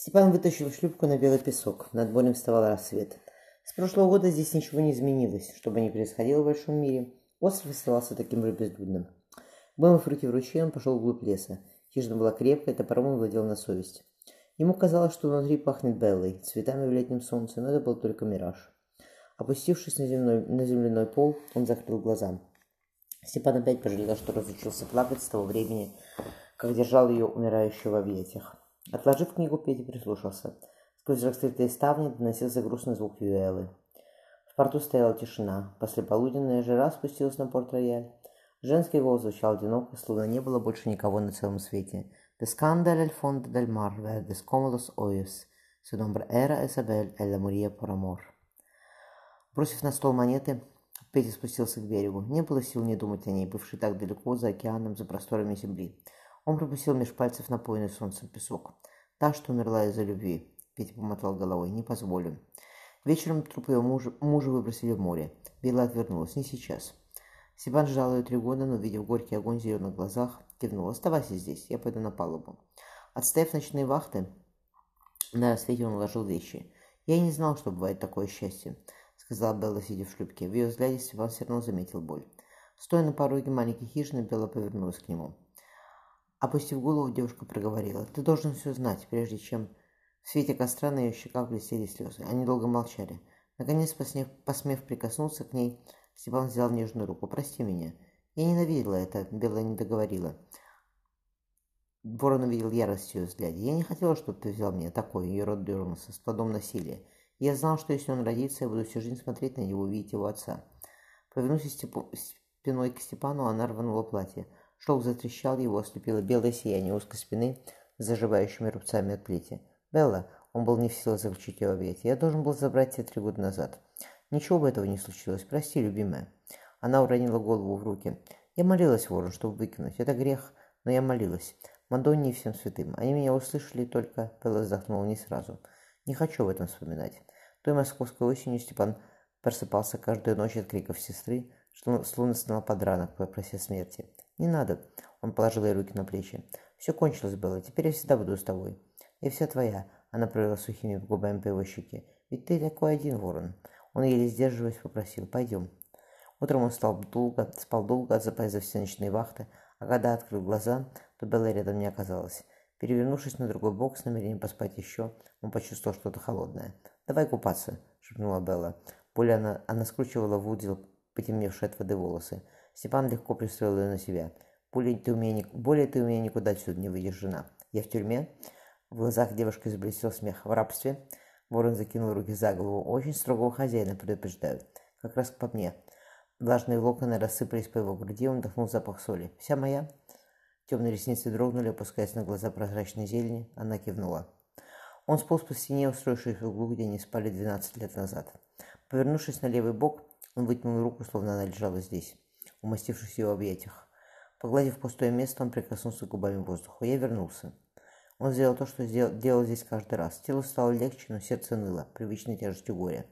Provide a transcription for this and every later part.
Степан вытащил шлюпку на белый песок. Над морем вставал рассвет. С прошлого года здесь ничего не изменилось. Что бы ни происходило в большом мире, остров оставался таким же безлюдным. Вымыв руки в ручье, он пошел вглубь леса. Хижина была крепкая, топором он владел на совесть. Ему казалось, что внутри пахнет беллой, цветами в летнем солнце, но это был только мираж. Опустившись на, земной, на земляной пол, он закрыл глаза. Степан опять пожалел, что разучился плакать с того времени, как держал ее умирающую в объятиях. Отложив книгу, Петя прислушался. Сквозь раскрытые ставни доносился грустный звук Юэлы. В порту стояла тишина. Послеполуденная жара спустилась на порт-рояль. Женский голос звучал одиноко, словно не было больше никого на целом свете. «Descanda el fondo del mar verdes como los hoyos. Su nombre era Isabel, ella moría por amor». Бросив на стол монеты, Петя спустился к берегу. Не было сил не думать о ней, бывшей так далеко, за океаном, за просторами земли. Он пропустил меж пальцев напоенный солнцем песок. Та, что умерла из-за любви. Петя помотал головой. Не позволю. Вечером труп ее мужа, мужа выбросили в море. Белла отвернулась. Не сейчас. Степан ждал ее три года, но, видев горький огонь в зеленых глазах, кивнул. «Оставайся здесь, я пойду на палубу». Отстояв ночные вахты, на рассвете он уложил вещи. «Я не знал, что бывает такое счастье», — сказала Белла, сидя в шлюпке. В ее взгляде Степан все равно заметил боль. Стоя на пороге маленькой хижины, Белла повернулась к нему. Опустив голову, девушка проговорила. «Ты должен все знать, прежде чем...» В свете костра на ее щеках блестели слезы. Они долго молчали. Наконец, посмев, посмев прикоснуться к ней, Степан взял нежную руку. «Прости меня. Я ненавидела это», — Белла не договорила. Ворон увидел ярость в ее взгляде. «Я не хотела, чтобы ты взял меня такой, ее рот дернулся, с плодом насилия. Я знал, что если он родится, я буду всю жизнь смотреть на него, увидеть его отца». Повернувшись спиной к Степану, она рванула платье. Шелк затрещал, его ослепило белое сияние узкой спины с заживающими рубцами от плети. «Белла!» Он был не в силах заключить ее объятия. «Я должен был забрать тебя три года назад. Ничего бы этого не случилось. Прости, любимая». Она уронила голову в руки. «Я молилась, ворон, чтобы выкинуть. Это грех, но я молилась. Мадонне и всем святым. Они меня услышали только...» Белла вздохнула не сразу. «Не хочу в этом вспоминать». Той московской осенью Степан просыпался каждую ночь от криков сестры, что словно стонал подранок, попрося смерти. «Не надо», — он положил ей руки на плечи. «Все кончилось было, теперь я всегда буду с тобой». «И вся твоя», — она провела сухими губами по его щеке. «Ведь ты такой один, ворон». Он, еле сдерживаясь, попросил. «Пойдем». Утром он стал долго, спал долго, отзываясь за все ночные вахты, а когда открыл глаза, то Белла рядом не оказалась. Перевернувшись на другой бок с намерением поспать еще, он почувствовал что-то холодное. «Давай купаться», — шепнула Белла. Более она, она скручивала в узел потемневшие от воды волосы. Степан легко пристроил ее на себя. Более ты у меня, более ты у меня никуда отсюда не выйдешь, жена. Я в тюрьме?» В глазах девушки заблестел смех. «В рабстве?» Ворон закинул руки за голову. «Очень строгого хозяина предупреждают. Как раз по мне». Влажные локоны рассыпались по его груди, он вдохнул запах соли. «Вся моя?» Темные ресницы дрогнули, опускаясь на глаза прозрачной зелени. Она кивнула. Он сполз по стене, устроившись в углу, где они спали 12 лет назад. Повернувшись на левый бок, он вытянул руку, словно она лежала здесь умастившись в его объятиях. Погладив пустое место, он прикоснулся губами к воздуху. Я вернулся. Он сделал то, что сделал, делал здесь каждый раз. Тело стало легче, но сердце ныло, привычной тяжестью горя.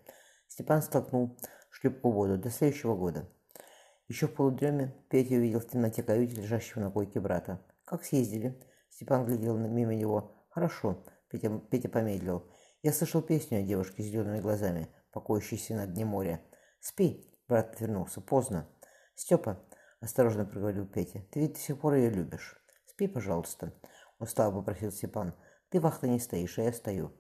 Степан столкнул шлюпку в воду до следующего года. Еще в полудреме Петя увидел в темноте каюте лежащего на койке брата. «Как съездили?» Степан глядел мимо него. «Хорошо», Петя, Петя помедлил. «Я слышал песню о девушке с зелеными глазами, покоящейся на дне моря. Спи!» Брат отвернулся. «Поздно. «Степа», — осторожно проговорил Петя, — «ты ведь до сих пор ее любишь. Спи, пожалуйста», — устало попросил Степан. «Ты вахта не стоишь, а я стою».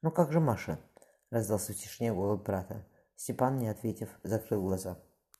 «Ну как же Маша?» — раздался в тишине голос брата. Степан, не ответив, закрыл глаза.